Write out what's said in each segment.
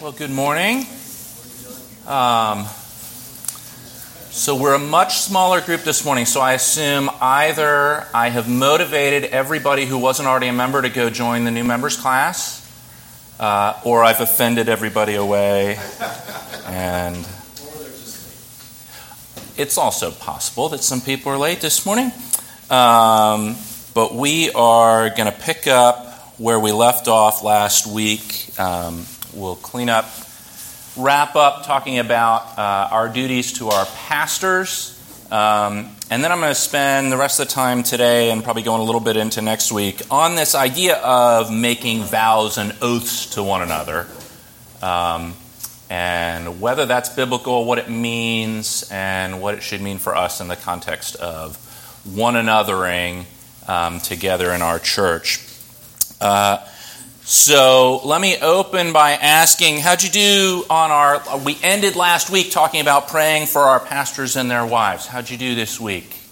Well, good morning. Um, so, we're a much smaller group this morning, so I assume either I have motivated everybody who wasn't already a member to go join the new members class, uh, or I've offended everybody away. And it's also possible that some people are late this morning. Um, but we are going to pick up where we left off last week. Um, we'll clean up, wrap up talking about uh, our duties to our pastors. Um, and then I'm going to spend the rest of the time today and probably going a little bit into next week on this idea of making vows and oaths to one another. Um, and whether that's biblical, what it means, and what it should mean for us in the context of one anothering um, together in our church. Uh, so let me open by asking, how'd you do on our? We ended last week talking about praying for our pastors and their wives. How'd you do this week?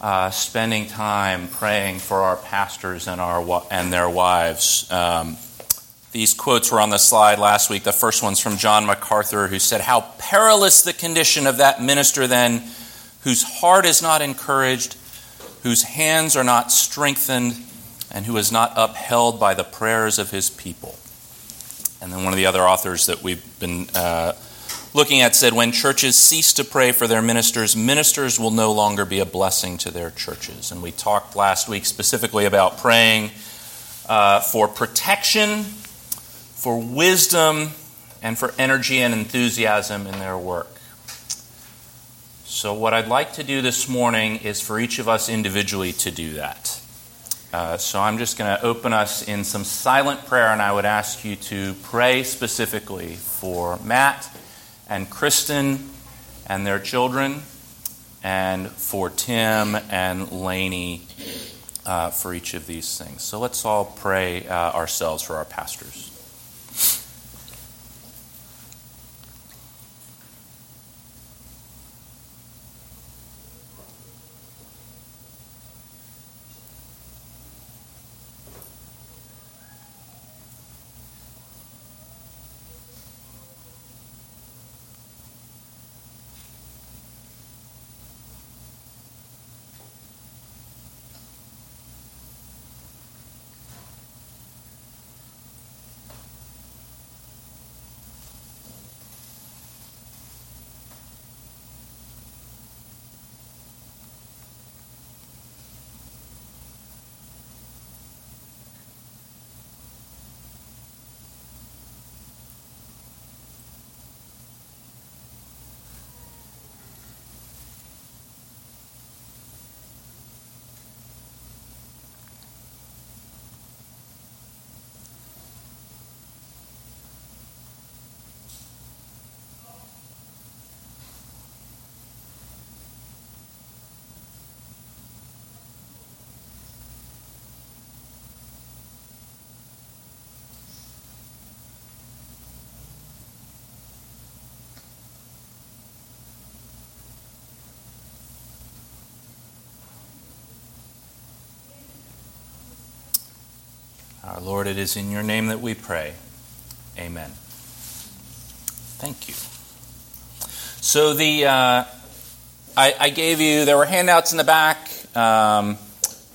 Uh, spending time praying for our pastors and our and their wives. Um, these quotes were on the slide last week. The first one's from John MacArthur, who said, "How perilous the condition of that minister then, whose heart is not encouraged, whose hands are not strengthened." And who is not upheld by the prayers of his people. And then one of the other authors that we've been uh, looking at said, When churches cease to pray for their ministers, ministers will no longer be a blessing to their churches. And we talked last week specifically about praying uh, for protection, for wisdom, and for energy and enthusiasm in their work. So, what I'd like to do this morning is for each of us individually to do that. Uh, so I'm just going to open us in some silent prayer, and I would ask you to pray specifically for Matt and Kristen and their children, and for Tim and Laney uh, for each of these things. So let's all pray uh, ourselves for our pastors. Lord, it is in your name that we pray. Amen. Thank you. So the uh, I, I, gave you there were handouts in the back. Um,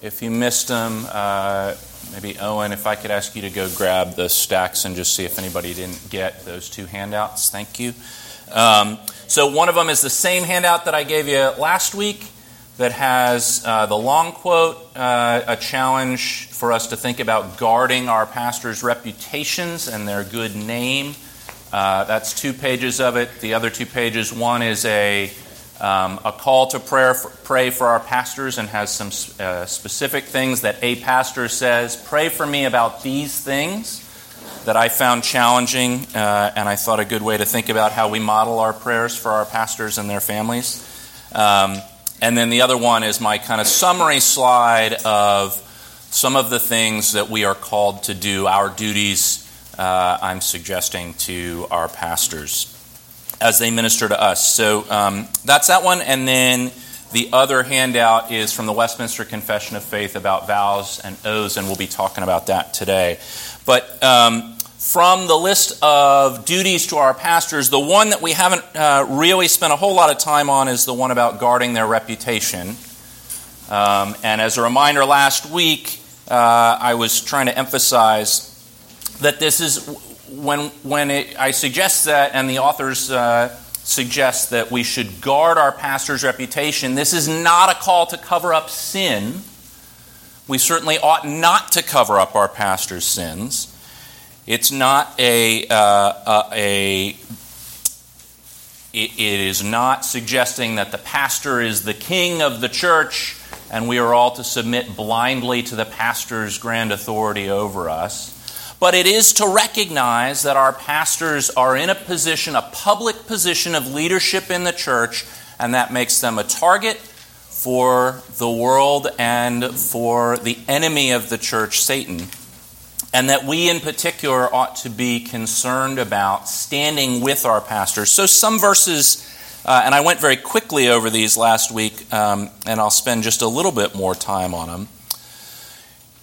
if you missed them, uh, maybe Owen, if I could ask you to go grab the stacks and just see if anybody didn't get those two handouts. Thank you. Um, so one of them is the same handout that I gave you last week that has uh, the long quote, uh, a challenge for us to think about guarding our pastors' reputations and their good name. Uh, that's two pages of it. The other two pages, one is a, um, a call to prayer for, pray for our pastors and has some uh, specific things that a pastor says. Pray for me about these things that I found challenging, uh, and I thought a good way to think about how we model our prayers for our pastors and their families. Um, and then the other one is my kind of summary slide of some of the things that we are called to do, our duties, uh, I'm suggesting to our pastors as they minister to us. So um, that's that one. And then the other handout is from the Westminster Confession of Faith about vows and oaths, and we'll be talking about that today. But um, from the list of duties to our pastors, the one that we haven't uh, really spent a whole lot of time on is the one about guarding their reputation. Um, and as a reminder, last week uh, I was trying to emphasize that this is when, when it, I suggest that, and the authors uh, suggest that we should guard our pastor's reputation, this is not a call to cover up sin. We certainly ought not to cover up our pastor's sins. It's not a, uh, a it, it is not suggesting that the pastor is the king of the church and we are all to submit blindly to the pastor's grand authority over us. But it is to recognize that our pastors are in a position, a public position of leadership in the church, and that makes them a target for the world and for the enemy of the church, Satan and that we in particular ought to be concerned about standing with our pastors. So, some verses, uh, and I went very quickly over these last week, um, and I'll spend just a little bit more time on them.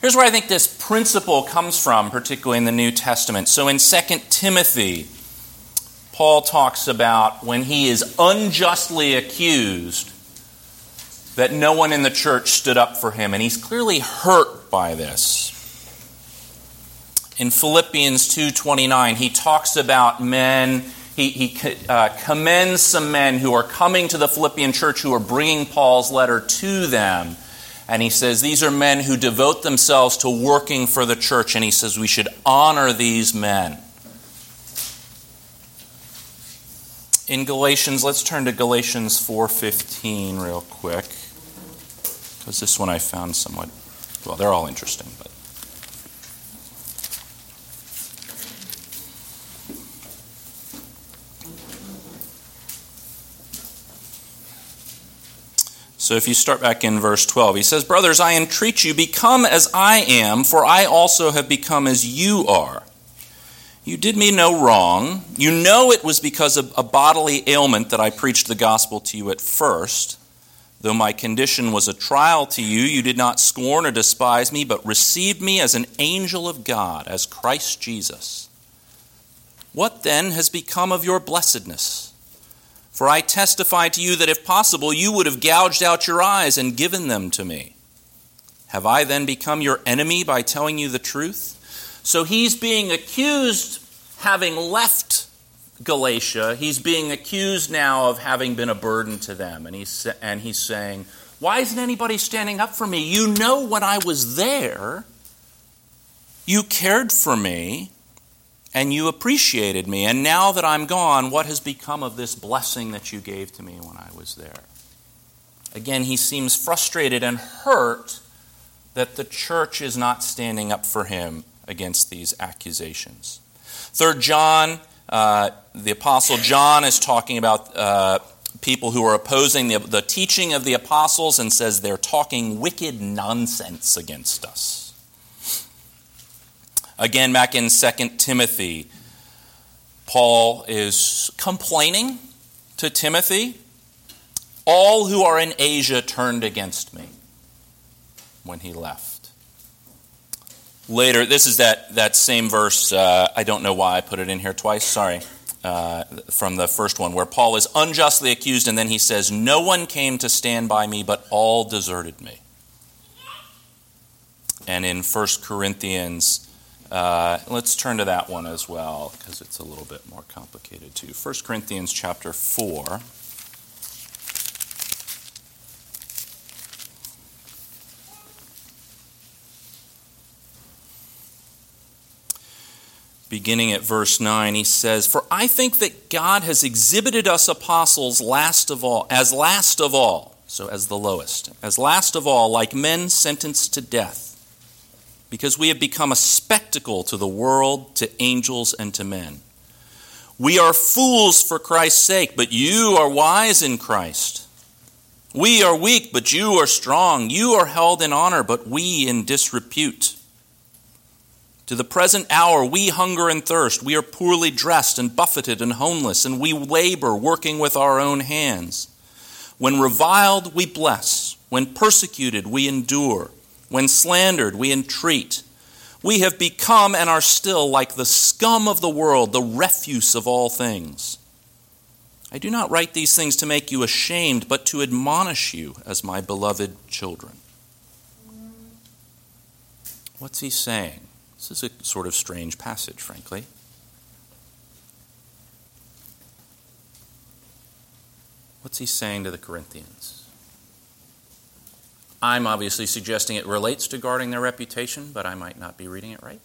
Here's where I think this principle comes from, particularly in the New Testament. So, in 2 Timothy, Paul talks about when he is unjustly accused that no one in the church stood up for him, and he's clearly hurt by this in Philippians 2:29, he talks about men. He, he uh, commends some men who are coming to the Philippian church who are bringing Paul's letter to them. And he says, These are men who devote themselves to working for the church. And he says, We should honor these men. In Galatians, let's turn to Galatians 4:15 real quick. Because this one I found somewhat well, they're all interesting, but So if you start back in verse 12, he says, Brothers, I entreat you, become as I am, for I also have become as you are. You did me no wrong. You know it was because of a bodily ailment that I preached the gospel to you at first. Though my condition was a trial to you, you did not scorn or despise me, but received me as an angel of God, as Christ Jesus. What then has become of your blessedness? For I testify to you that if possible, you would have gouged out your eyes and given them to me. Have I then become your enemy by telling you the truth? So he's being accused, having left Galatia, he's being accused now of having been a burden to them. And he's, and he's saying, Why isn't anybody standing up for me? You know, when I was there, you cared for me and you appreciated me. And now that I'm gone, what has become of this blessing that you gave to me when I was there? Again, he seems frustrated and hurt that the church is not standing up for him against these accusations. Third John, uh, the Apostle John is talking about uh, people who are opposing the, the teaching of the apostles and says they're talking wicked nonsense against us. Again, back in 2 Timothy, Paul is complaining to Timothy All who are in Asia turned against me when he left. Later, this is that, that same verse. Uh, I don't know why I put it in here twice. Sorry. Uh, from the first one, where Paul is unjustly accused, and then he says, No one came to stand by me, but all deserted me. And in 1 Corinthians uh, let's turn to that one as well because it's a little bit more complicated too. 1 Corinthians chapter 4. Beginning at verse 9, he says, For I think that God has exhibited us apostles last of all, as last of all, so as the lowest, as last of all, like men sentenced to death because we have become a spectacle to the world, to angels, and to men. We are fools for Christ's sake, but you are wise in Christ. We are weak, but you are strong. You are held in honor, but we in disrepute. To the present hour, we hunger and thirst. We are poorly dressed and buffeted and homeless, and we labor, working with our own hands. When reviled, we bless. When persecuted, we endure. When slandered, we entreat. We have become and are still like the scum of the world, the refuse of all things. I do not write these things to make you ashamed, but to admonish you as my beloved children. What's he saying? This is a sort of strange passage, frankly. What's he saying to the Corinthians? I'm obviously suggesting it relates to guarding their reputation, but I might not be reading it right.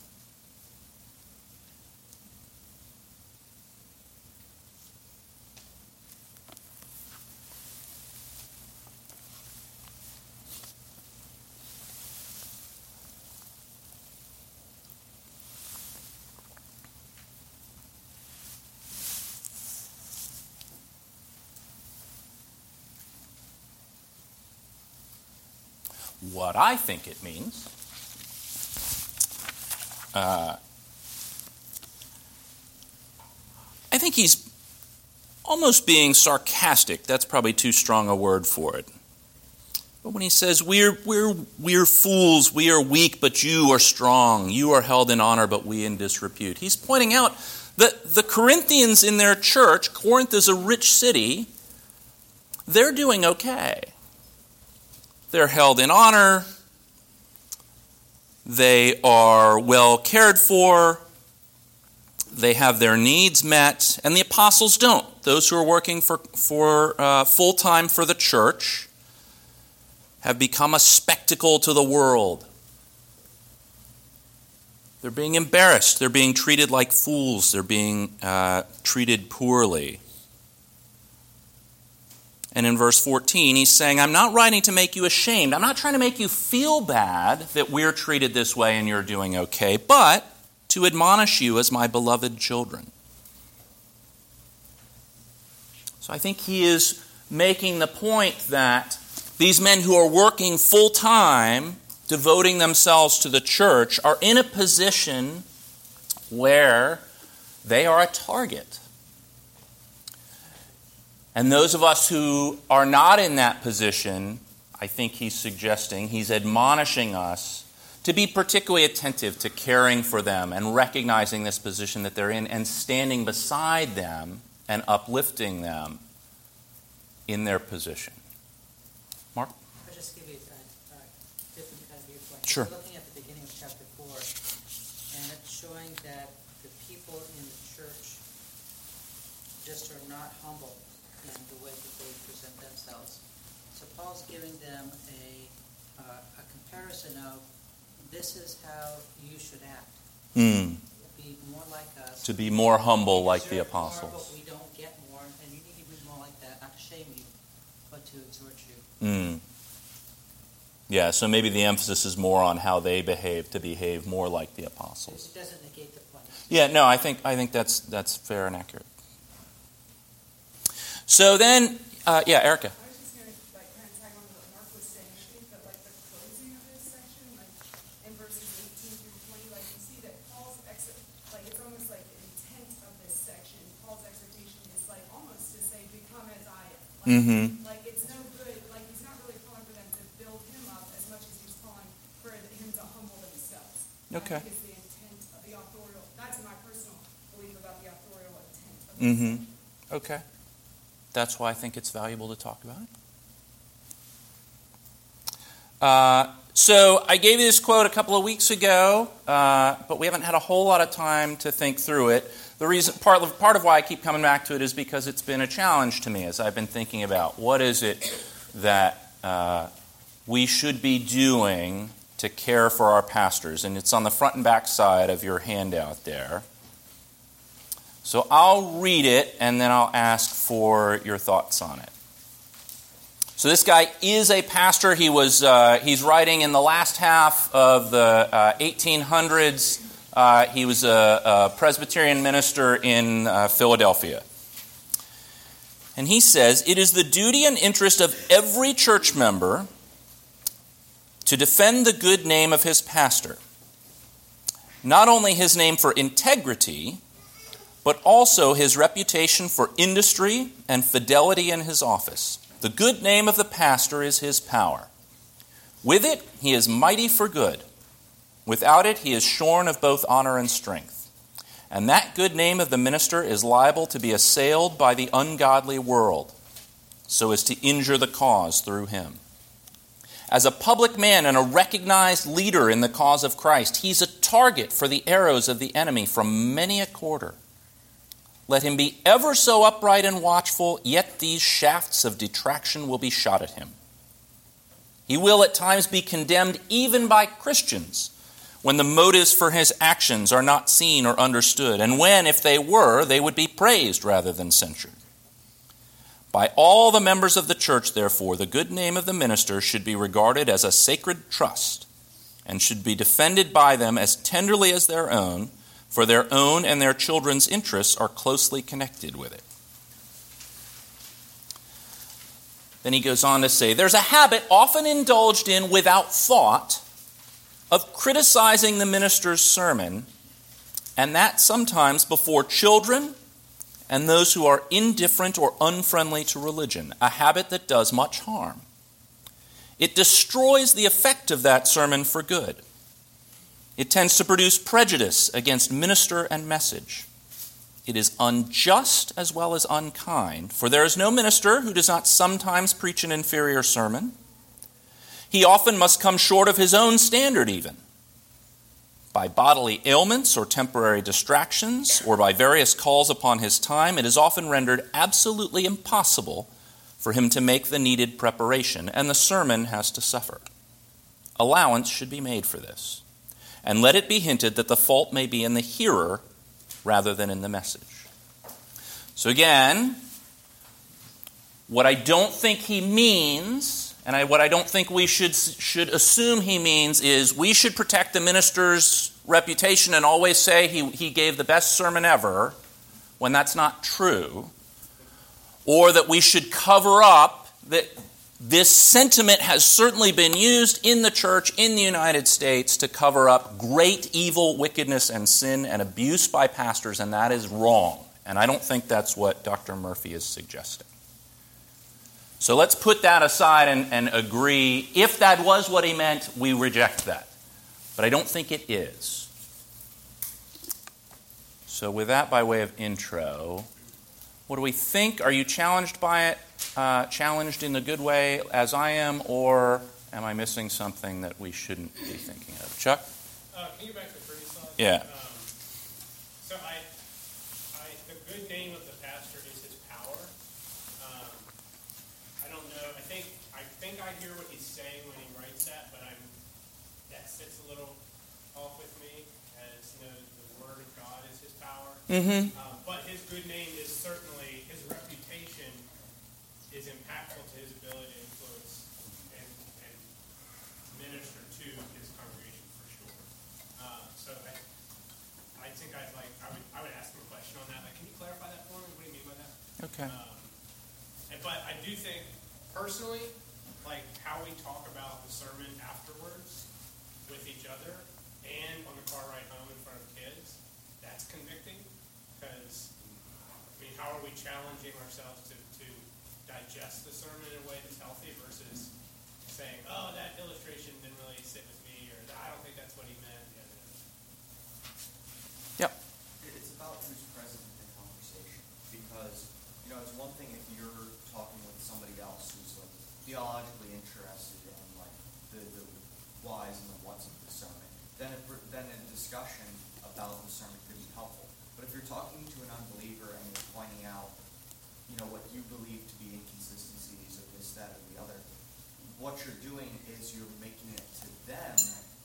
What I think it means. Uh, I think he's almost being sarcastic. That's probably too strong a word for it. But when he says, we're, we're, we're fools, we are weak, but you are strong, you are held in honor, but we in disrepute, he's pointing out that the Corinthians in their church, Corinth is a rich city, they're doing okay. They're held in honor. They are well cared for. They have their needs met. And the apostles don't. Those who are working for, for uh, full time for the church have become a spectacle to the world. They're being embarrassed. They're being treated like fools. They're being uh, treated poorly. And in verse 14, he's saying, I'm not writing to make you ashamed. I'm not trying to make you feel bad that we're treated this way and you're doing okay, but to admonish you as my beloved children. So I think he is making the point that these men who are working full time, devoting themselves to the church, are in a position where they are a target and those of us who are not in that position, I think he's suggesting, he's admonishing us to be particularly attentive to caring for them and recognizing this position that they're in and standing beside them and uplifting them in their position. Mark? I'll just give you a, a different kind of viewpoint. Sure. Looking at the beginning of chapter 4, and it's showing that the people in the church just are not humble in the way that they present themselves. So Paul's giving them a, uh, a comparison of this is how you should act. Mm. Be more like us. To be more humble like the deserve more, apostles. but we don't get more, and you need to be more like that, not to shame you, but to exhort you. Mm. Yeah, so maybe the emphasis is more on how they behave to behave more like the apostles. It doesn't negate the point. Yeah, no, I think I think that's that's fair and accurate. So then, uh, yeah, Erica. I was just going to like kind of tag on to what Mark was saying. I think that like the closing of this section, like in verses 18 through 20, like you see that Paul's ex- like it's almost like the intent of this section. Paul's exhortation is like almost to say, "Become as I am." Like, Mm-hmm. like it's no good. Like he's not really calling for them to build him up as much as he's calling for him to humble themselves. Okay. The intent of the authorial. That's my personal belief about the authorial intent. Of Mm-hmm. Okay. That's why I think it's valuable to talk about it. Uh, so I gave you this quote a couple of weeks ago, uh, but we haven't had a whole lot of time to think through it. The reason, part of, part of why I keep coming back to it is because it's been a challenge to me as I've been thinking about what is it that uh, we should be doing to care for our pastors, and it's on the front and back side of your handout there. So I'll read it and then I'll ask for your thoughts on it. So this guy is a pastor. He was uh, he's writing in the last half of the uh, 1800s. Uh, he was a, a, Presbyterian minister in uh, Philadelphia. And he says, It is the duty and interest of every church member to defend the good name of his pastor. Not only his name for integrity, but also his reputation for industry and fidelity in his office. The good name of the pastor is his power. With it, he is mighty for good. Without it, he is shorn of both honor and strength. And that good name of the minister is liable to be assailed by the ungodly world, so as to injure the cause through him. As a public man and a recognized leader in the cause of Christ, he's a target for the arrows of the enemy from many a quarter. Let him be ever so upright and watchful, yet these shafts of detraction will be shot at him. He will at times be condemned even by Christians when the motives for his actions are not seen or understood, and when, if they were, they would be praised rather than censured. By all the members of the church, therefore, the good name of the minister should be regarded as a sacred trust and should be defended by them as tenderly as their own for their own and their children's interests are closely connected with it. Then he goes on to say there's a habit often indulged in without thought of criticizing the minister's sermon, and that sometimes before children and those who are indifferent or unfriendly to religion, a habit that does much harm. It destroys the effect of that sermon for good. It tends to produce prejudice against minister and message. It is unjust as well as unkind, for there is no minister who does not sometimes preach an inferior sermon. He often must come short of his own standard, even. By bodily ailments or temporary distractions, or by various calls upon his time, it is often rendered absolutely impossible for him to make the needed preparation, and the sermon has to suffer. Allowance should be made for this and let it be hinted that the fault may be in the hearer rather than in the message. So, again, what I don't think he means, and I, what I don't think we should, should assume he means, is we should protect the minister's reputation and always say he, he gave the best sermon ever when that's not true, or that we should cover up that this sentiment has certainly been used in the church in the United States to cover up great evil, wickedness, and sin and abuse by pastors, and that is wrong. And I don't think that's what Dr. Murphy is suggesting. So let's put that aside and, and agree. If that was what he meant, we reject that. But I don't think it is. So, with that by way of intro, what do we think? Are you challenged by it? Uh, challenged in the good way, as I am, or am I missing something that we shouldn't be thinking of? Chuck? Uh, can you go back to the previous slide? Yeah. Um, so I, I, the good name of the pastor is his power. Um, I don't know. I think I think I hear what he's saying when he writes that, but I'm that sits a little off with me as you know the word of God is his power. Mm-hmm. Um, his good name is certainly his reputation is impactful to his ability to influence and, and minister to his congregation for sure. Uh, so I, I think I'd like I would I would ask him a question on that. Like, can you clarify that for me? What do you mean by that? Okay. Um, and, but I do think personally, like how we talk about the sermon afterwards with each other and on the car ride home in front of kids, that's convicting because I mean, how are we challenging ourselves to, to digest the sermon in a way that's healthy versus saying, "Oh, that illustration didn't really sit with me," or "I don't think that's what he meant." Yeah, Yep. It's about who's present in the conversation. Because, you know, it's one thing if you're talking with somebody else who's like theologically interested in like the, the whys and the whats of the sermon. Then it, then a discussion about the sermon could be helpful. But if you're talking to an unbeliever and you're pointing out, you know, what you believe to be inconsistencies of this, that, or the other, what you're doing is you're making it to them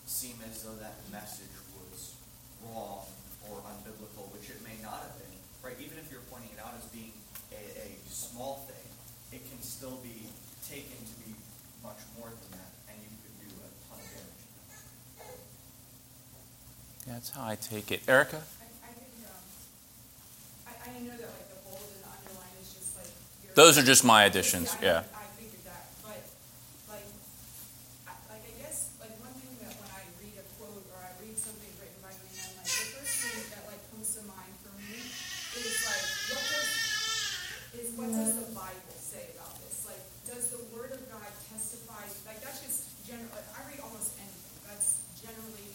seem as though that message was wrong or unbiblical, which it may not have been, right? Even if you're pointing it out as being a, a small thing, it can still be taken to be much more than that, and you could do a ton of damage. That's how I take it. Erica? I, I think, um, I, I know that like the bold and the underline is just like. Those are just my additions, I- yeah. Bible say about this? Like, does the Word of God testify? Like, that's just general. Like, I read almost anything. That's generally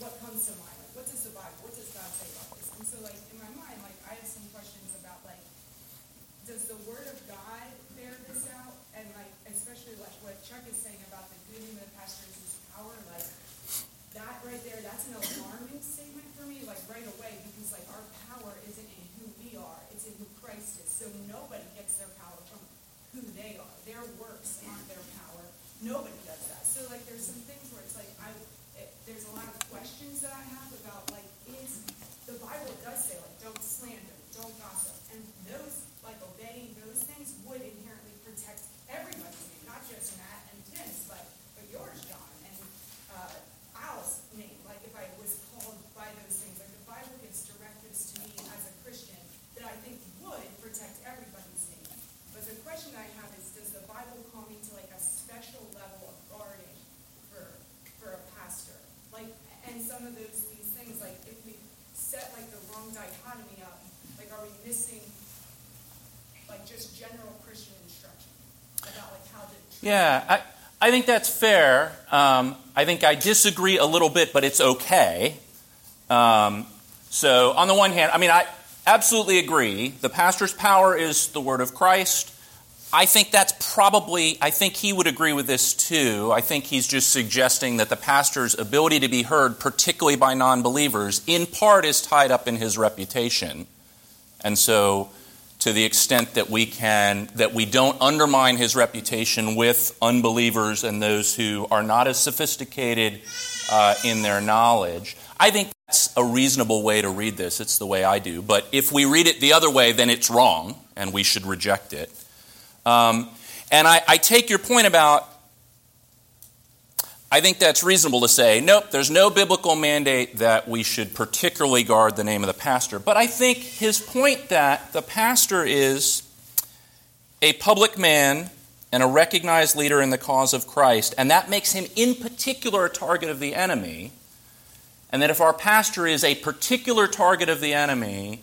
what comes to mind. Like, what does the Bible? What does God say about this? And so, like in my mind, like I have some questions about like, does the Word of God bear this out? And like, especially like what Chuck is saying about the good and the pastors is power. Like, that right there, that's an alarming statement for me, like right away, because like our power isn't in who we are, it's in who Christ is. So nobody they are. Their works aren't their power. Nobody does that. So like there's some things where it's like I it, there's a lot of questions that I have about like is the Bible does say like don't slander, don't gossip, and those like obeying those things would inherently protect everybody's name, not just Matt and Tim's, but but yours, John, and uh, Al's name. Like if I was called by those things, like the Bible gives directives to me as a Christian that I think would protect everybody's name. But the question I have is, does the Bible call me to like a special level of guarding for for a pastor? Like, and some of those these things, like if we set like the wrong dichotomy up, like are we missing like just general Christian instruction about like how to Yeah, I, I think that's fair. Um, I think I disagree a little bit, but it's okay. Um, so, on the one hand, I mean, I absolutely agree. The pastor's power is the word of Christ. I think that's probably, I think he would agree with this too. I think he's just suggesting that the pastor's ability to be heard, particularly by non believers, in part is tied up in his reputation. And so, to the extent that we can, that we don't undermine his reputation with unbelievers and those who are not as sophisticated uh, in their knowledge, I think that's a reasonable way to read this. It's the way I do. But if we read it the other way, then it's wrong, and we should reject it. Um, and I, I take your point about I think that's reasonable to say, nope, there's no biblical mandate that we should particularly guard the name of the pastor. But I think his point that the pastor is a public man and a recognized leader in the cause of Christ, and that makes him in particular a target of the enemy, and that if our pastor is a particular target of the enemy,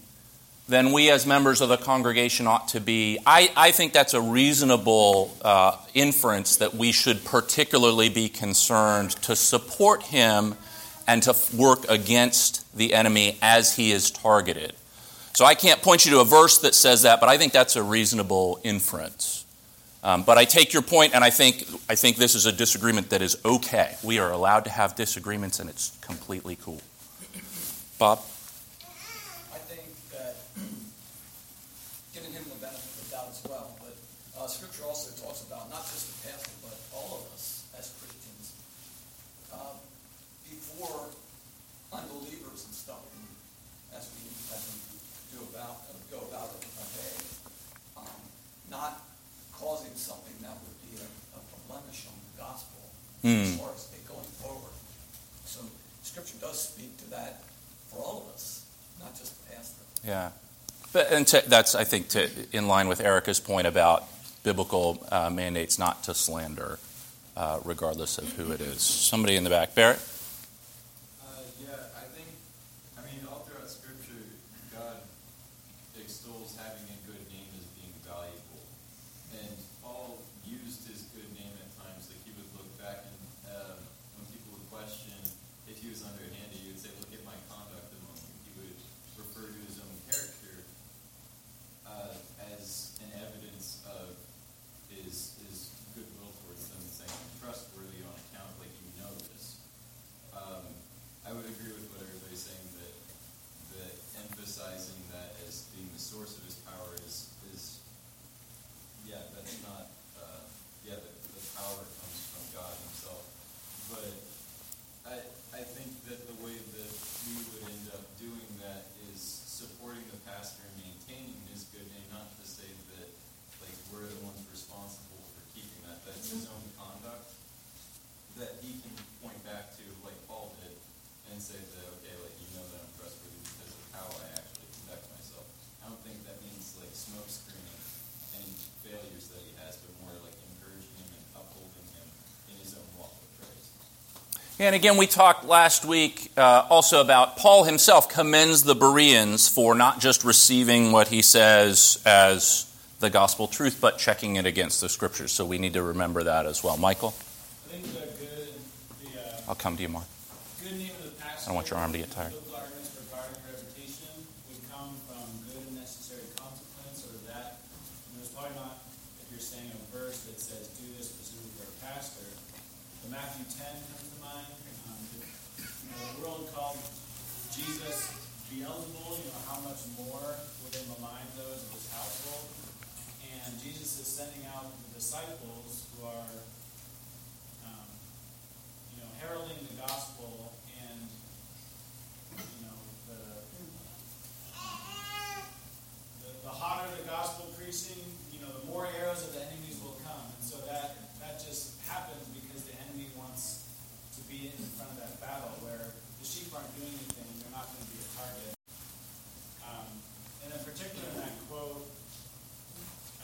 then we as members of the congregation ought to be. I, I think that's a reasonable uh, inference that we should particularly be concerned to support him and to work against the enemy as he is targeted. So I can't point you to a verse that says that, but I think that's a reasonable inference. Um, but I take your point, and I think, I think this is a disagreement that is okay. We are allowed to have disagreements, and it's completely cool. Bob? I think that giving him the benefit of the doubt as well, but uh, Scripture also talks about not just the pastor, but all of us as Christians, uh, before unbelievers and stuff, and as we as we do about uh, go about it our day, um, not causing something that would be a, a blemish on the gospel as far as it going forward. So Scripture does speak to that for all of us, not just the pastor. Yeah. But, and to, that's, I think, to, in line with Erica's point about biblical uh, mandates not to slander, uh, regardless of who it is. Somebody in the back. Barrett? Uh, yeah, I think, I mean, all throughout Scripture, God extols having a good name as being valuable. And Paul used his good name at times. Like he would look back and um, when people would question if he was underhanded, he would say, "Look at my conduct among you." He would refer to his own character uh, as an evidence of his his goodwill towards them, and saying, "I'm trustworthy on account, like you know this." Um, I would agree with what everybody's saying that that emphasizing that as being the source of his power is is yeah, that's not uh, yeah, the, the power comes from God Himself. But I I think that the way that we would end up doing that is supporting the pastor and maintaining his good name, not to say that like we're the ones responsible for keeping that. That's his own conduct that he can point back to, like Paul did, and say that, okay, like, you know that I'm trustworthy because of how I actually conduct myself. I don't think that means like smoke screening any failures that he has, but more like encouraging him and upholding him in his own walk with Christ. And again, we talked last week uh, also about Paul himself commends the Bereans for not just receiving what he says as the gospel truth, but checking it against the scriptures. So we need to remember that as well. Michael, I think the good, the uh, I'll come to you, Mark. good name of the pastor. I don't want your arm to get tired. Biblical arguments regarding reputation would come from good and necessary consequence, or that. There's probably not, if you're saying a verse that says, "Do this specifically for a pastor." The Matthew 10 comes to mind. Um, the, you know, the world called Jesus Beelzebul, you know, how much more will they malign those of his household? And Jesus is sending out the disciples who are, um, you know, heralding the gospel and, you know, the, the, the hotter the gospel preaching, you know, the more arrows of the enemies will come. And so that, that just happens because the enemy wants to be in front of that battle where the sheep aren't doing anything, they're not going to be a target. Um, and in particular, in that quote,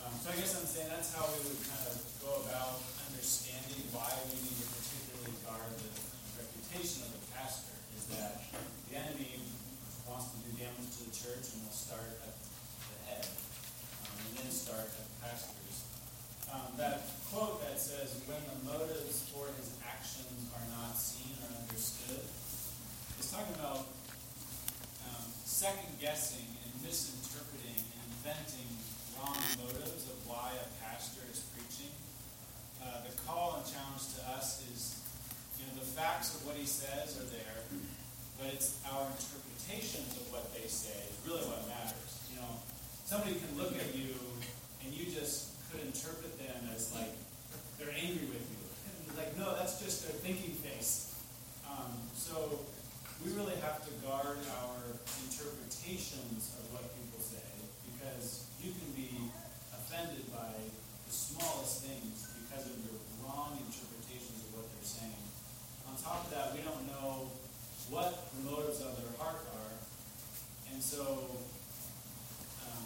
um, so I guess I'm saying that's how we would kind of go about understanding why we need to particularly guard the reputation of the pastor, is that the enemy wants to do damage to the church and will start at the head, um, and then start at the pastors. Um, that quote that says, when the motives for his actions are not seen or understood, is talking about um, second guessing and misinterpreting and inventing wrong motives of why a pastor is preaching. Uh, the call and challenge to us is, you know, the facts of what he says are there, but it's our interpretations of what they say is really what matters. You know, somebody can look at you and you just could interpret them as like they're angry with you. And you're like, no, that's just their thinking face. Um, so we really have to guard our interpretations of what people say because you can be offended by the smallest things because of your wrong interpretations of what they're saying. On top of that, we don't know what the motives of their heart are, and so um,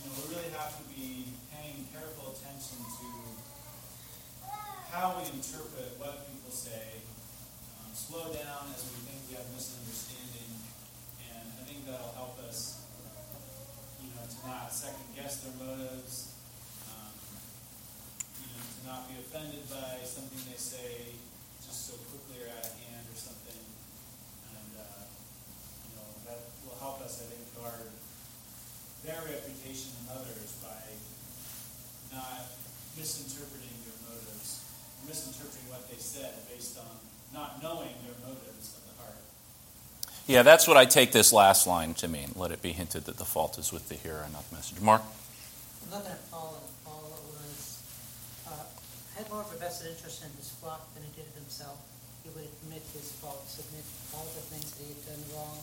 you know we really have to be paying careful attention to how we interpret what people say. Um, slow down as we think we have misunderstanding, and I think that'll help us, you know, to not second guess their motives, um, you know, to not be offended by something they say just so quickly or out of hand or something, and uh, you know that will help us, I think, guard their reputation and others by not misinterpreting their motives, misinterpreting what they said based on not knowing their motives of the heart. Yeah, that's what I take this last line to mean. Let it be hinted that the fault is with the hearer, not the message. Mark? Looking at Paul, and Paul was, uh, had more of a vested interest in his flock than he did himself. He would admit his faults, admit all the things that he had done wrong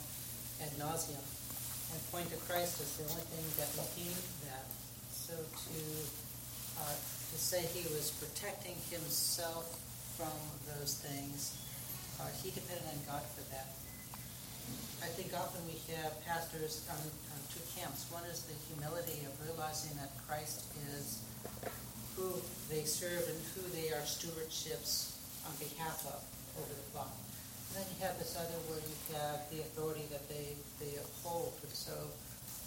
ad nauseum, and point to Christ as the only thing that redeemed that. So to, uh, to say he was protecting himself from those things, uh, he depended on God for that. I think often we have pastors on, on two camps. One is the humility of realizing that Christ is who they serve and who they are stewardships on behalf of over the flock. And then you have this other where you have the authority that they, they uphold. And so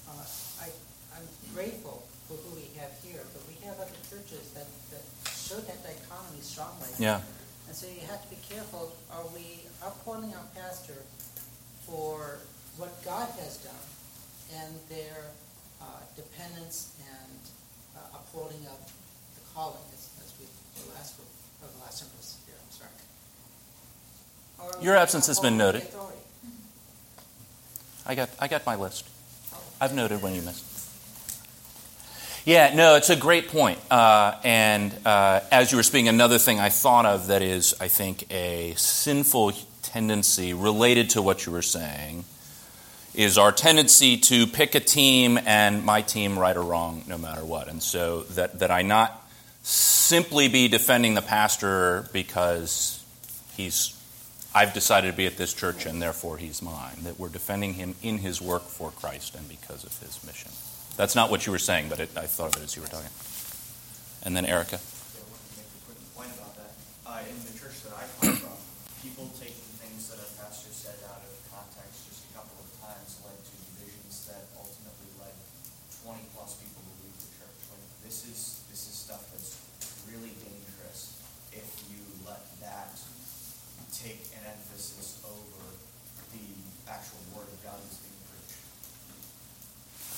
uh, I, I'm grateful for who we have here, but we have other churches that, that show that dichotomy strongly. Yeah. And so you have to be careful. Are we upholding our pastor for what God has done and their uh, dependence and uh, upholding of the calling, as, as we the last group, or the last sentence here, I'm sorry. Your absence has been noted. I got, I got my list. I've noted when you missed. Yeah, no, it's a great point. Uh, and uh, as you were speaking, another thing I thought of that is, I think, a sinful tendency related to what you were saying is our tendency to pick a team and my team right or wrong no matter what. And so that, that I not simply be defending the pastor because he's I've decided to be at this church and therefore he's mine. That we're defending him in his work for Christ and because of his mission. That's not what you were saying, but it, I thought of it as you were talking. And then Erica. I to make a quick point about that. Uh, in the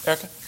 Erica?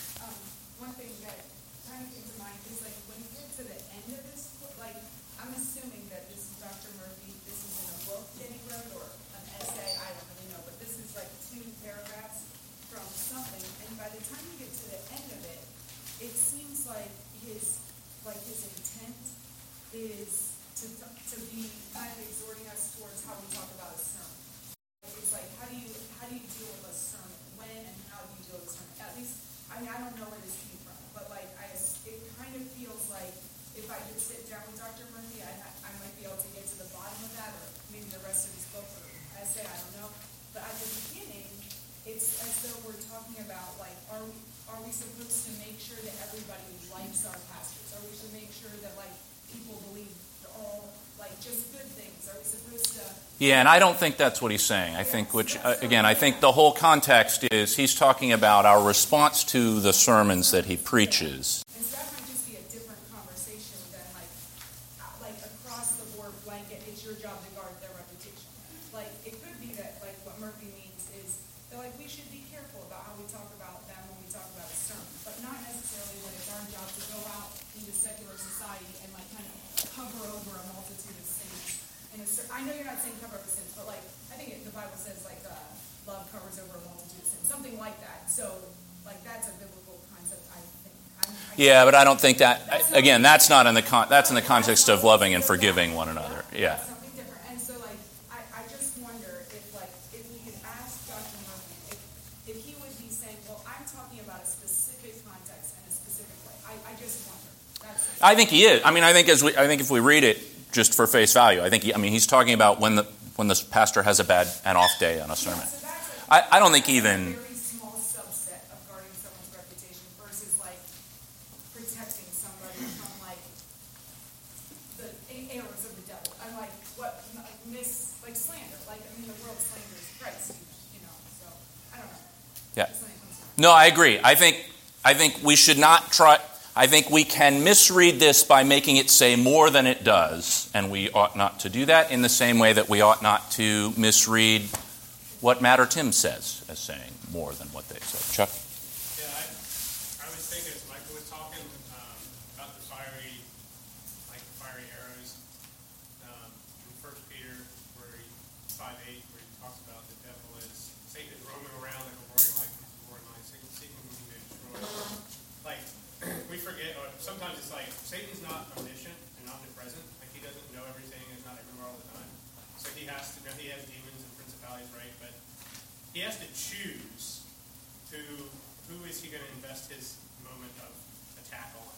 Yeah, and I don't think that's what he's saying. I think, which, uh, again, I think the whole context is he's talking about our response to the sermons that he preaches. Yeah, but I don't think that. That's again, that's not in the con- that's in the context of loving and forgiving one another. Yeah. I think he is. I mean, I think as we, I think if we read it just for face value, I think he, I mean he's talking about when the when the pastor has a bad an off day on a sermon. I don't think even No, I agree. I think, I think we should not try, I think we can misread this by making it say more than it does, and we ought not to do that in the same way that we ought not to misread what Matt or Tim says as saying more than what they said. Chuck? Yeah, I, I was thinking, as Michael was he has to choose to who is he going to invest his moment of attack on.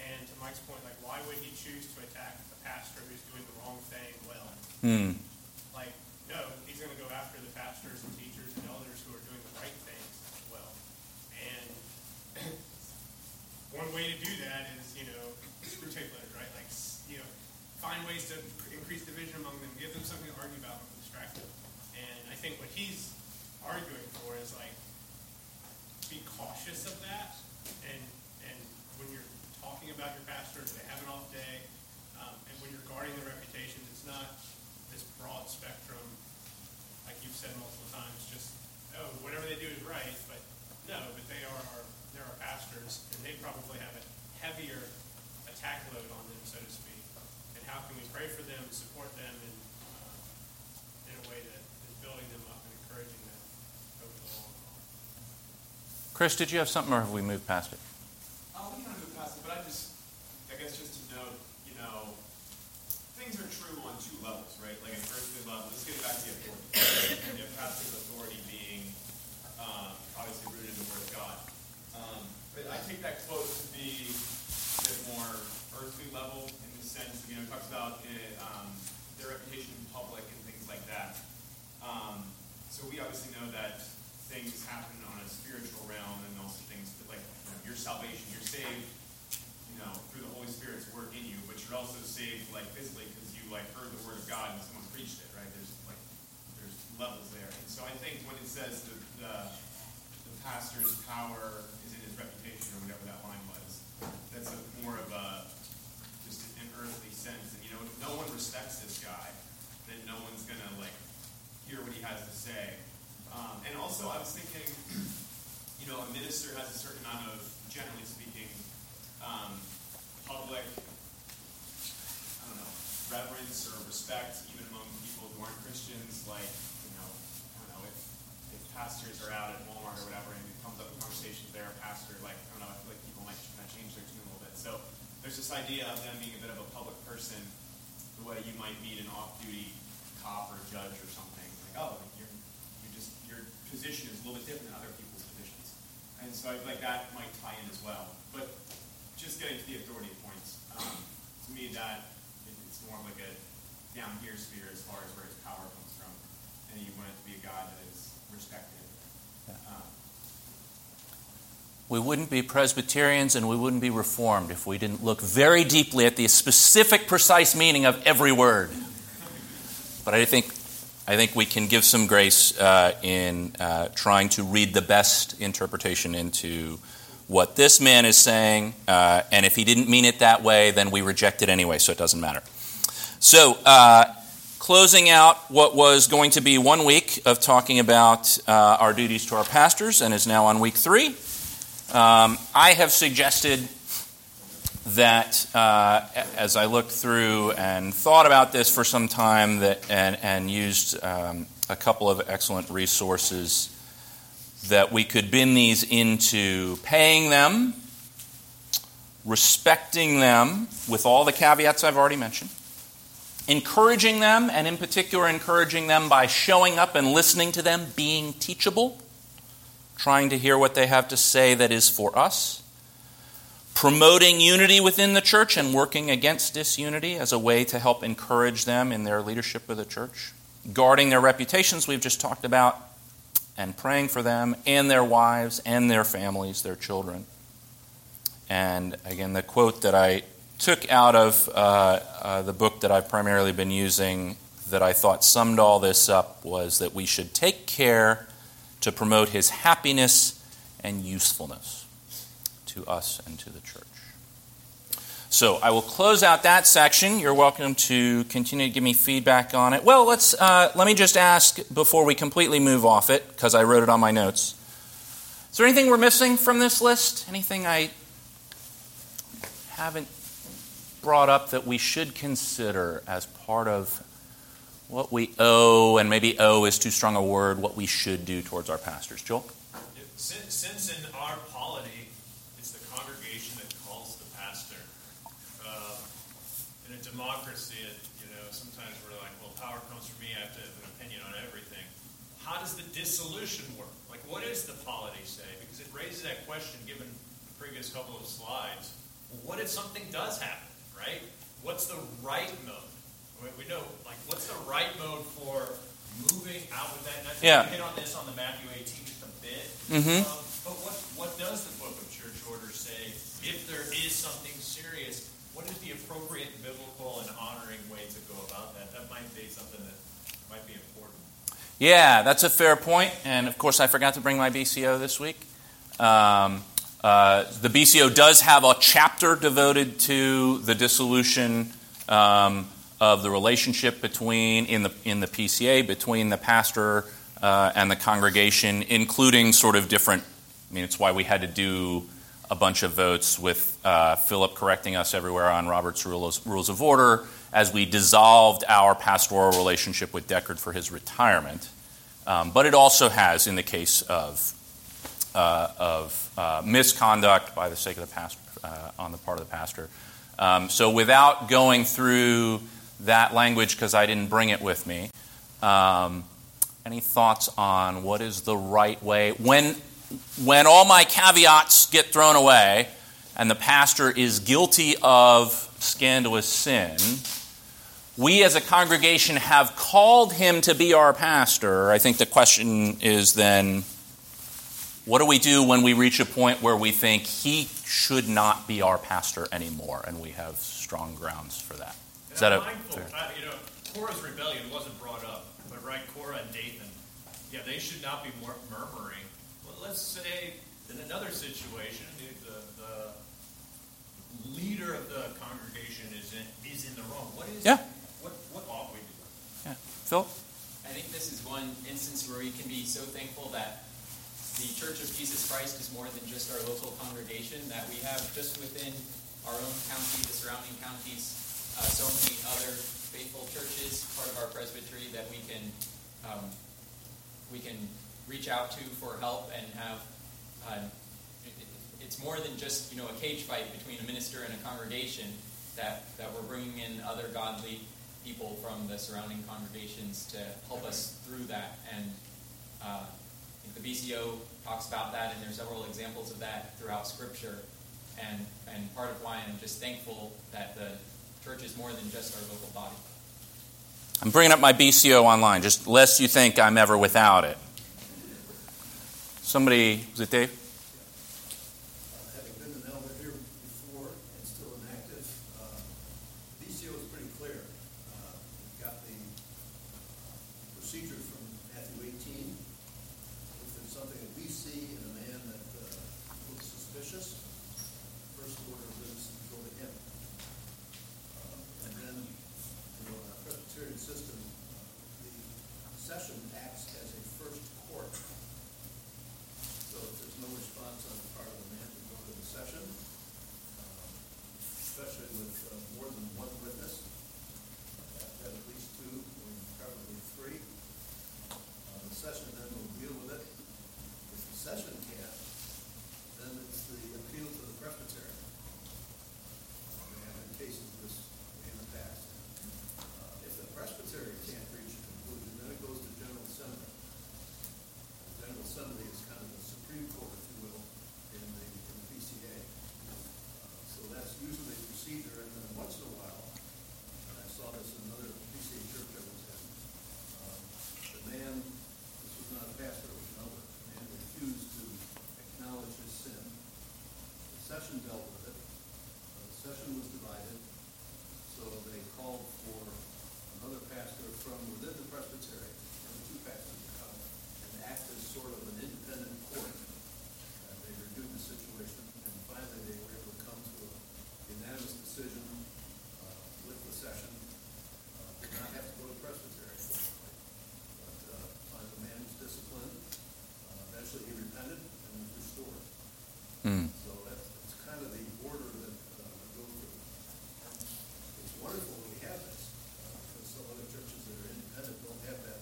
And to Mike's point, like why would he choose to attack a pastor who's doing the wrong thing well? Hmm. Chris, did you have something, or have we moved past it? Idea of them being a bit of a public person, the way you might meet an off-duty cop or judge or something. Like, oh, you're, you just your position is a little bit different than other people's positions, and so I feel like that might tie in as well. But just getting to the authority points, um, to me that it, it's more like a down here sphere as far as where his power comes from, and you want it to be a God that is respected. Um, We wouldn't be Presbyterians and we wouldn't be Reformed if we didn't look very deeply at the specific, precise meaning of every word. But I think, I think we can give some grace uh, in uh, trying to read the best interpretation into what this man is saying. Uh, and if he didn't mean it that way, then we reject it anyway, so it doesn't matter. So, uh, closing out what was going to be one week of talking about uh, our duties to our pastors and is now on week three. Um, I have suggested that uh, as I looked through and thought about this for some time, that and, and used um, a couple of excellent resources, that we could bin these into paying them, respecting them with all the caveats I've already mentioned, encouraging them, and in particular, encouraging them by showing up and listening to them, being teachable trying to hear what they have to say that is for us, promoting unity within the church and working against disunity as a way to help encourage them in their leadership of the church, guarding their reputations, we've just talked about, and praying for them and their wives and their families, their children. And again, the quote that I took out of uh, uh, the book that I've primarily been using that I thought summed all this up was that we should take care to promote his happiness and usefulness to us and to the church. So I will close out that section. You're welcome to continue to give me feedback on it. Well, let's uh, let me just ask before we completely move off it because I wrote it on my notes. Is there anything we're missing from this list? Anything I haven't brought up that we should consider as part of what we owe, and maybe owe is too strong a word, what we should do towards our pastors. Joel? Since, since in our polity, it's the congregation that calls the pastor. Um, in a democracy, it, you know, sometimes we're like, well, power comes from me, I have to have an opinion on everything. How does the dissolution work? Like, what does the polity say? Because it raises that question given the previous couple of slides. Well, what if something does happen, right? What's the right mode? We know, like, what's the right mode for moving out with that? And I think Yeah. we hit on this on the Matthew 18 just a bit. Mhm. Um, but what, what does the Book of Church Order say? If there is something serious, what is the appropriate biblical and honoring way to go about that? That might be something that might be important. Yeah, that's a fair point. And of course, I forgot to bring my BCO this week. Um, uh, the BCO does have a chapter devoted to the dissolution um, of the relationship between in the in the PCA between the pastor uh, and the congregation, including sort of different. I mean, it's why we had to do a bunch of votes with uh, Philip correcting us everywhere on Robert's rules, rules of order as we dissolved our pastoral relationship with Deckard for his retirement. Um, but it also has, in the case of uh, of uh, misconduct by the sake of the pastor uh, on the part of the pastor. Um, so, without going through that language, because I didn't bring it with me, um, any thoughts on what is the right way when when all my caveats get thrown away and the pastor is guilty of scandalous sin? We as a congregation have called him to be our pastor. I think the question is then what do we do when we reach a point where we think he should not be our pastor anymore and we have strong grounds for that? Is that And a I'm mindful, fair- uh, you know, Korah's rebellion wasn't brought up, but right, Korah and Dathan, yeah, they should not be mur- murmuring. Well, let's say in another situation, the, the, the leader of the congregation is in, is in the wrong. What is, Yeah. what, what ought we do? Yeah. Phil? I think this is one instance where we can be so thankful that the Church of Jesus Christ is more than just our local congregation, that we have just within our own county, the surrounding counties, uh, so many other faithful churches, part of our presbytery, that we can um, we can reach out to for help and have. Uh, it- it- it's more than just you know a cage fight between a minister and a congregation. that, that we're bringing in other godly people from the surrounding congregations to help us through that. And uh, the BCO talks about that, and there's several examples of that throughout Scripture. And, and part of why I'm just thankful that the church is more than just our local body. I'm bringing up my BCO online, just lest you think I'm ever without it. Somebody, was it Dave? Uh, having been an elder here before and still inactive, uh, BCO is pretty clear. Uh, we've got the procedure from Matthew 18. If there's something that we see in a man that uh, looks suspicious, first order of business is go to him. Uh, and then, in the Presbyterian system, uh, the session acts as a first court. So if there's no response on the part of the man to go to the session, um, especially with uh, more than one witness, have to have at least two, or probably three, uh, the session then will deal with it. If the session can't, then it's the appeal to the presbytery. Uh, We have had cases of this in the past. Uh, If the presbytery can't reach a conclusion, then it goes to general assembly. The General Assembly is kind of the Supreme Court, if you will, in the, in the PCA. Uh, So that's usually the procedure, and then once in a while, and I saw this in another PCA church I was in, um, the man, this was not a pastor, it was an elder, the man refused to acknowledge his sin. The session dealt with it, Uh, the session was divided, so they called for another pastor from within the presbytery, and the two pastors to come and act as sort of an independent court. And they reviewed the situation, and finally they were able to come to a unanimous decision uh, with the session. Uh, Did not have to go to presbytery, but uh, find the man was disciplined. Uh, Eventually he repented and was restored. Hmm. So that's, that's kind of the order that uh, we go through. It's wonderful when we have this, uh, because some other churches that are independent don't have that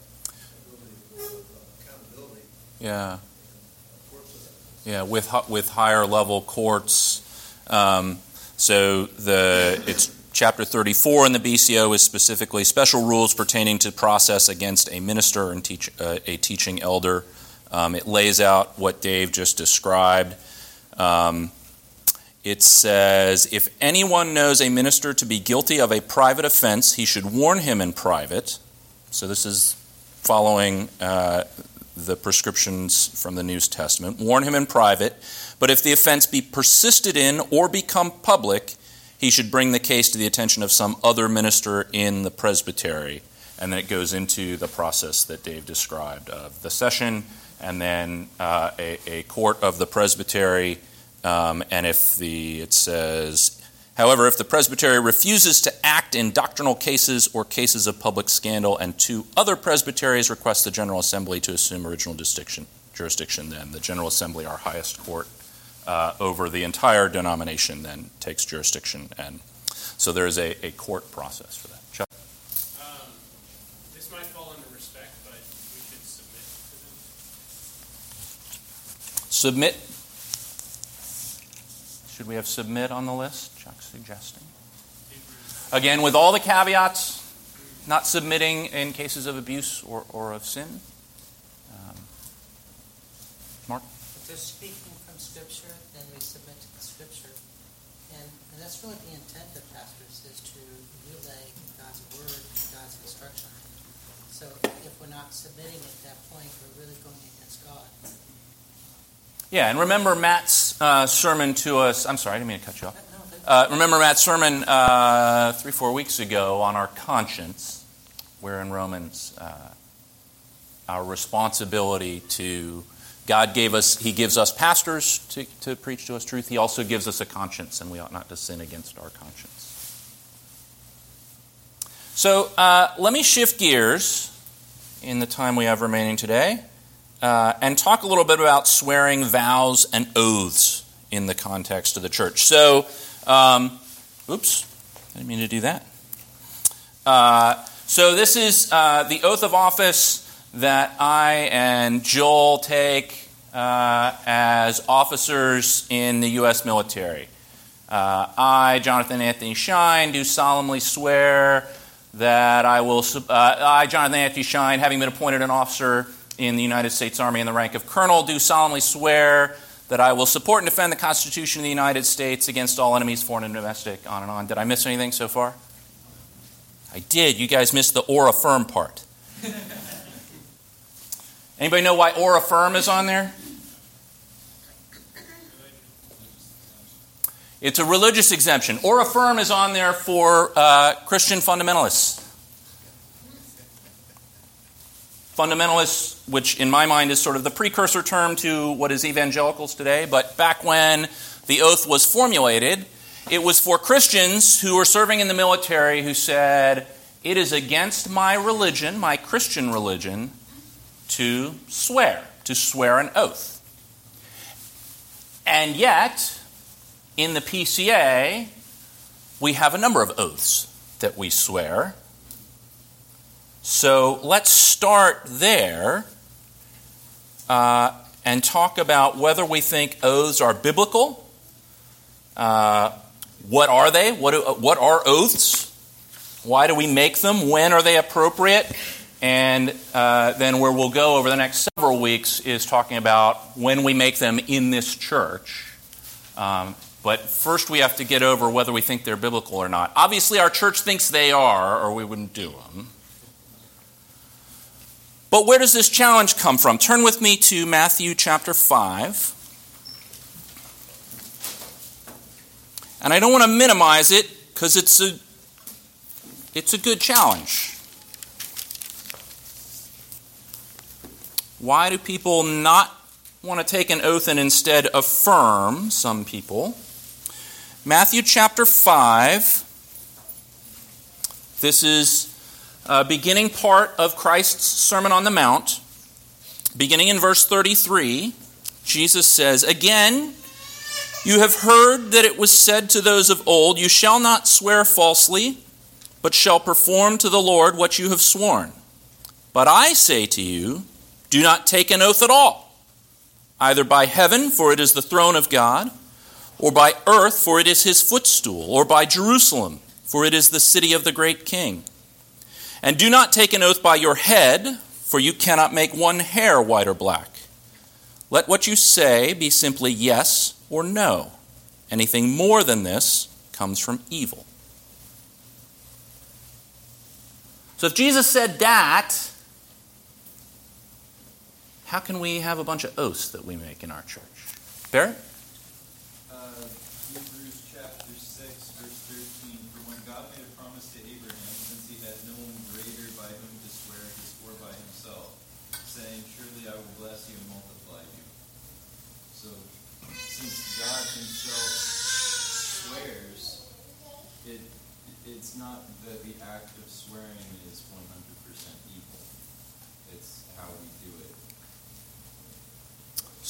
ability of uh, accountability Yeah. Yeah, with with higher level courts. Um, so the it's chapter 34 in the BCO is specifically special rules pertaining to process against a minister and teach, uh, a teaching elder. Um, it lays out what Dave just described. Um, it says if anyone knows a minister to be guilty of a private offense, he should warn him in private. So this is following uh, the prescriptions from the New Testament. Warn him in private, but if the offense be persisted in or become public, he should bring the case to the attention of some other minister in the presbytery. And then it goes into the process that Dave described of the session and then uh, a, a court of the presbytery. Um, and if the, it says, however, if the presbytery refuses to act in doctrinal cases or cases of public scandal, and two other presbyteries request the General Assembly to assume original jurisdiction, jurisdiction then the General Assembly, our highest court, uh, over the entire denomination, then takes jurisdiction. And so there is a, a court process for that. Chuck? Um, this might fall under respect, but we should submit to them. Submit. Should we have submit on the list? Chuck's suggesting. Again, with all the caveats, not submitting in cases of abuse or, or of sin. Um, Mark? If they're speaking from Scripture, then we submit to the Scripture. And, and that's really the intent of pastors, is to relay God's Word and God's instruction. So if we're not submitting at that point, we're really going against God. Yeah, and remember Matt's uh, sermon to us. I'm sorry, I didn't mean to cut you off. Uh, remember Matt's sermon uh, three, four weeks ago on our conscience, where in Romans, uh, our responsibility to God gave us, He gives us pastors to, to preach to us truth. He also gives us a conscience, and we ought not to sin against our conscience. So uh, let me shift gears in the time we have remaining today uh, and talk a little bit about swearing vows and oaths in the context of the church. So, um, oops, I didn't mean to do that. Uh, so, this is uh, the oath of office that I and Joel take uh, as officers in the U.S. military. Uh, I, Jonathan Anthony Shine, do solemnly swear that I will, uh, I, Jonathan Anthony Shine, having been appointed an officer in the United States Army in the rank of colonel, do solemnly swear that I will support and defend the Constitution of the United States against all enemies, foreign and domestic, on and on. Did I miss anything so far? I did. You guys missed the or affirm part. Anybody know why or affirm is on there? It's a religious exemption. Or affirm is on there for uh, Christian fundamentalists. Fundamentalists, which in my mind is sort of the precursor term to what is evangelicals today, but back when the oath was formulated, it was for Christians who were serving in the military who said, It is against my religion, my Christian religion, to swear, to swear an oath. And yet, in the PCA, we have a number of oaths that we swear. So let's start there uh, and talk about whether we think oaths are biblical. Uh, what are they? What, what are oaths? Why do we make them? When are they appropriate? And uh, then where we'll go over the next several weeks is talking about when we make them in this church. Um, but first we have to get over whether we think they're biblical or not. Obviously, our church thinks they are, or we wouldn't do them. But where does this challenge come from? Turn with me to Matthew chapter 5. And I don't want to minimize it because it's a, it's a good challenge. Why do people not want to take an oath and instead affirm, some people? Matthew chapter 5. This is a beginning part of Christ's Sermon on the Mount. Beginning in verse 33, Jesus says, Again, you have heard that it was said to those of old, You shall not swear falsely, but shall perform to the Lord what you have sworn. But I say to you, do not take an oath at all, either by heaven, for it is the throne of God, or by earth, for it is his footstool, or by Jerusalem, for it is the city of the great king. And do not take an oath by your head, for you cannot make one hair white or black. Let what you say be simply yes or no. Anything more than this comes from evil. So if Jesus said that, how can we have a bunch of oaths that we make in our church? Barrett? Uh, Hebrews chapter 6, verse 13. For when God made a promise to Abraham, since he had no one greater by whom to swear, he swore by himself, saying, Surely I will bless you and multiply you. So, since God himself swears, it, it's not that the act of swearing is 100% evil. It's how we do it.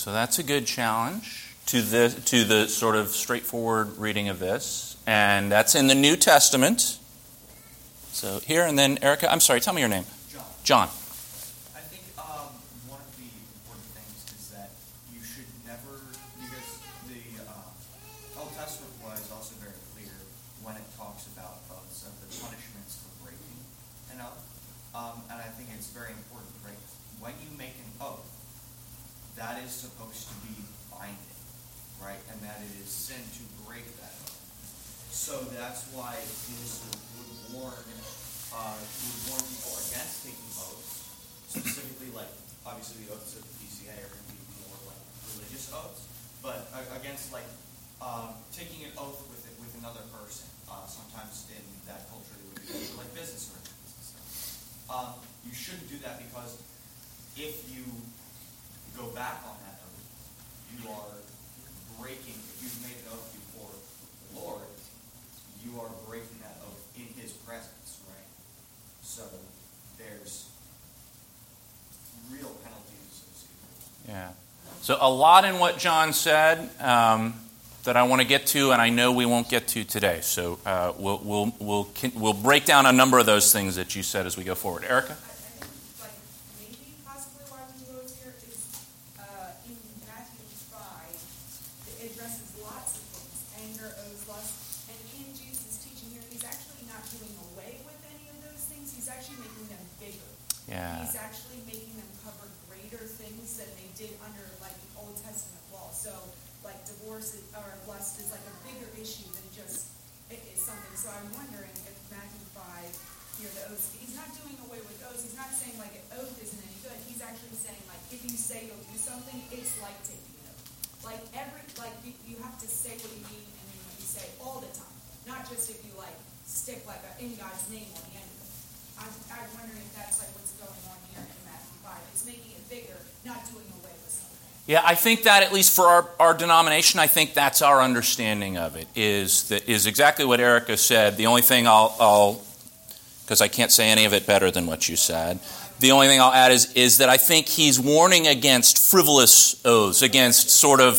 So that's a good challenge to the, to the sort of straightforward reading of this. And that's in the New Testament. So here and then, Erica, I'm sorry, tell me your name. John. John. I think um, one of the important things is that you should never, because the uh, Old Testament was also very clear when it talks about oaths of the punishments for breaking an oath. Um, and I think it's very important, right? When you make an oath, that is supposed to be binding, right? And that it is sin to break that oath. So that's why Jesus would warn, uh, would warn people against taking oaths, specifically like, obviously the oaths of the PCA are going to be more like religious oaths, but uh, against like um, taking an oath with it, with another person. Uh, sometimes in that culture it would be like business arrangements and stuff. Um, you shouldn't do that because if you go back on that oath, you are breaking, if you've made an oath before the Lord, you are breaking that oath in His presence, right? So there's real penalties associated with Yeah. So a lot in what John said um, that I want to get to, and I know we won't get to today. So uh, we'll, we'll, we'll, we'll break down a number of those things that you said as we go forward. Erica? I, I think, maybe possibly why we wrote here is, uh, in Matthew five, it addresses lots of things, anger, oaths, lots doing away with any of those things. He's actually making them bigger. Yeah. He's actually making them cover greater things than they did under Old Testament law. So like divorce is, or lust is like a bigger issue than just it is something. So I'm wondering if Matthew five, here the oaths, he's not doing away with oaths. He's not saying like an oath isn't any good. He's actually saying like if you say you'll do something, it's like taking an oath. Like every like you, you have to say what you mean and what you say all the time, not just if you like stick like a in God's name on the end of it. I'm, I'm wondering if that's like what's going on here in Matthew five. It's making it bigger, not doing away with something. Yeah, I think that at least for our, our denomination, I think that's our understanding of it. Is that is exactly what Erica said. The only thing I'll, because I can't say any of it better than what you said. The only thing I'll add is is that I think he's warning against frivolous oaths, against sort of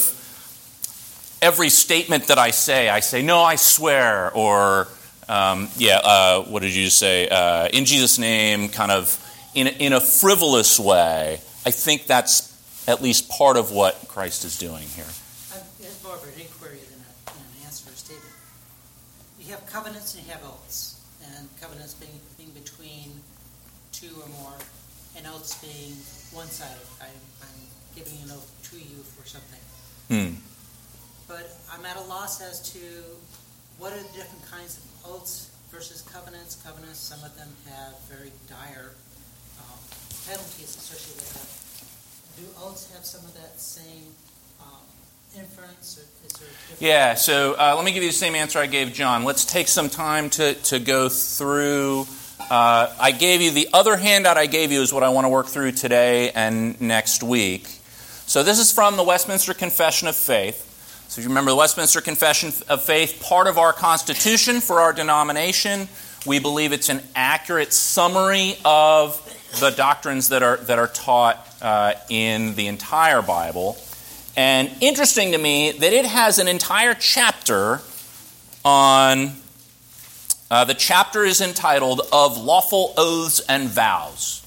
every statement that I say. I say no, I swear, or um, yeah, uh, what did you say? Uh, in Jesus' name, kind of in in a frivolous way. I think that's at least part of what Christ is doing here. It's more of an inquiry than, a, than an answer or statement. You have covenants and you have oaths, and covenants being, being between two or more, and oaths being one-sided. I, I'm giving an oath to you for something. Hmm. But I'm at a loss as to what are the different kinds of oaths versus covenants. Covenants, some of them have very dire um, penalties associated with them. Do oaths have some of that same um, inference? Yeah, so uh, let me give you the same answer I gave John. Let's take some time to, to go through. Uh, I gave you the other handout I gave you is what I want to work through today and next week. So this is from the Westminster Confession of Faith. So if you remember the Westminster Confession of Faith, part of our constitution for our denomination, we believe it's an accurate summary of the doctrines that are, that are taught uh, in the entire Bible. And interesting to me that it has an entire chapter on. Uh, the chapter is entitled Of Lawful Oaths and Vows.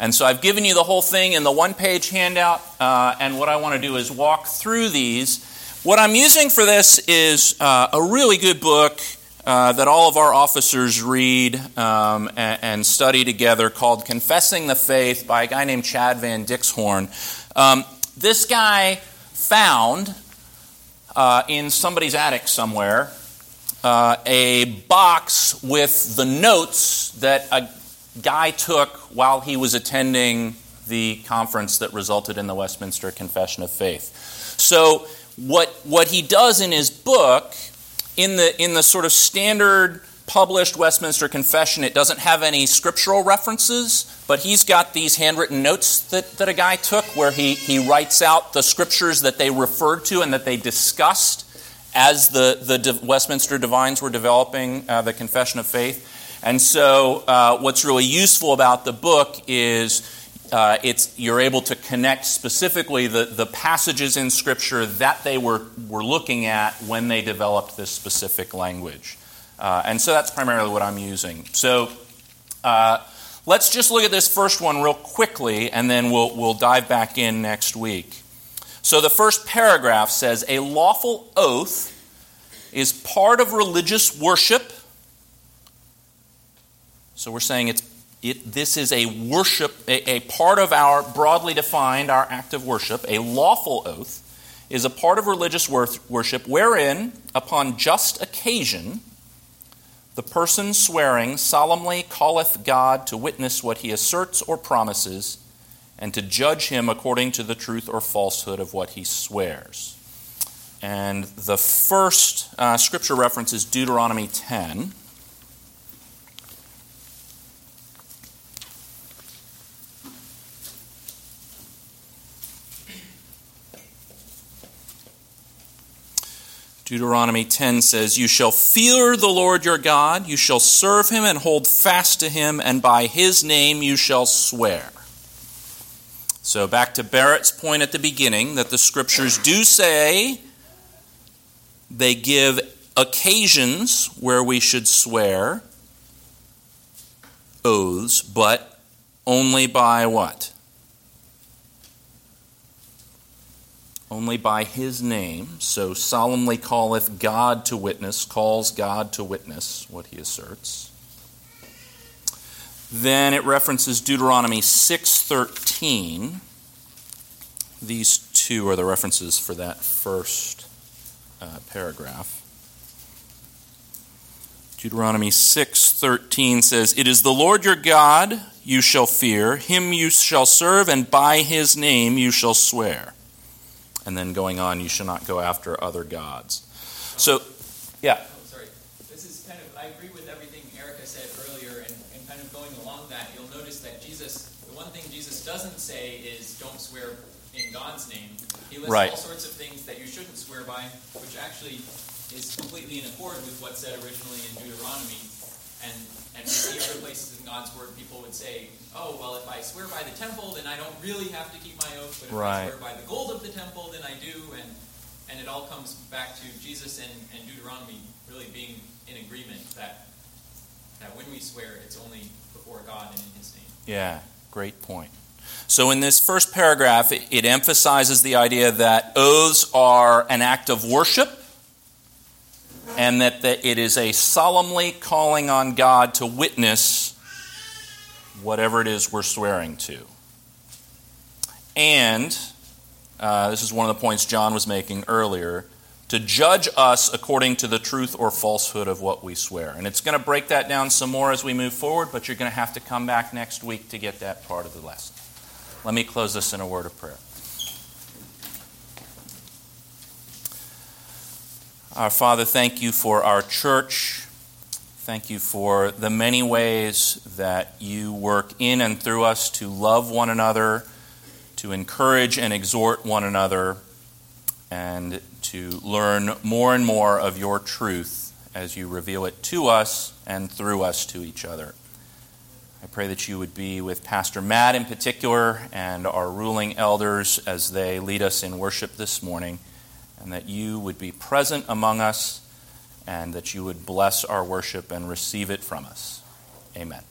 And so I've given you the whole thing in the one page handout, uh, and what I want to do is walk through these. What I'm using for this is uh, a really good book uh, that all of our officers read um, and, and, study together called Confessing the Faith by a guy named Chad Van Dixhoorn. Um, this guy found uh, in somebody's attic somewhere uh, a box with the notes that a guy took while he was attending the conference that resulted in the Westminster Confession of Faith. So, what, what he does in his book, in the, in the sort of standard published Westminster Confession, it doesn't have any scriptural references, but he's got these handwritten notes that, that a guy took where he, he writes out the scriptures that they referred to and that they discussed as the, the Westminster divines were developing uh, the Confession of Faith. And so, uh, what's really useful about the book is uh, it's, you're able to connect specifically the, the passages in Scripture that they were, were looking at when they developed this specific language. Uh, and so that's primarily what I'm using. So uh, let's just look at this first one real quickly, and then we'll, we'll dive back in next week. So the first paragraph says A lawful oath is part of religious worship. So we're saying it's it, this is a worship, a, a part of our broadly defined, our act of worship. A lawful oath is a part of religious worship wherein, upon just occasion, the person swearing solemnly calleth God to witness what he asserts or promises, and to judge him according to the truth or falsehood of what he swears. And the first uh, scripture reference is Deuteronomy 10. Deuteronomy 10 says, You shall fear the Lord your God, you shall serve him and hold fast to him, and by his name you shall swear. So, back to Barrett's point at the beginning that the scriptures do say they give occasions where we should swear oaths, but only by what? Only by his name, so solemnly calleth God to witness, calls God to witness what he asserts. Then it references Deuteronomy 6:13. These two are the references for that first uh, paragraph. Deuteronomy 6:13 says, "It is the Lord your God you shall fear, him you shall serve, and by his name you shall swear." And then going on, you shall not go after other gods. So, yeah. Oh, sorry. This is kind of, I agree with everything Erica said earlier, and, and kind of going along that, you'll notice that Jesus, the one thing Jesus doesn't say is don't swear in God's name. He lists Right. all sorts of things that you shouldn't swear by, which actually is completely in accord with what's said originally in Deuteronomy. And, and see other places in God's Word, people would say, oh, well, if I swear by the temple, then I don't really have to keep my oath, but if Right. I swear by the gold of the temple, then I do. And, and it all comes back to Jesus and, and Deuteronomy really being in agreement that, that when we swear, it's only before God and in His name. Yeah, great point. So, in this first paragraph, it, it emphasizes the idea that oaths are an act of worship and that, that it is a solemnly calling on God to witness whatever it is we're swearing to. And, uh, this is one of the points John was making earlier, to judge us according to the truth or falsehood of what we swear. And it's going to break that down some more as we move forward, but you're going to have to come back next week to get that part of the lesson. Let me close this in a word of prayer. Our Father, thank you for our church. Thank you for the many ways that you work in and through us to love one another, to encourage and exhort one another, and to learn more and more of your truth as you reveal it to us and through us to each other. I pray that you would be with Pastor Matt in particular and our ruling elders as they lead us in worship this morning, and that you would be present among us and that you would bless our worship and receive it from us. Amen.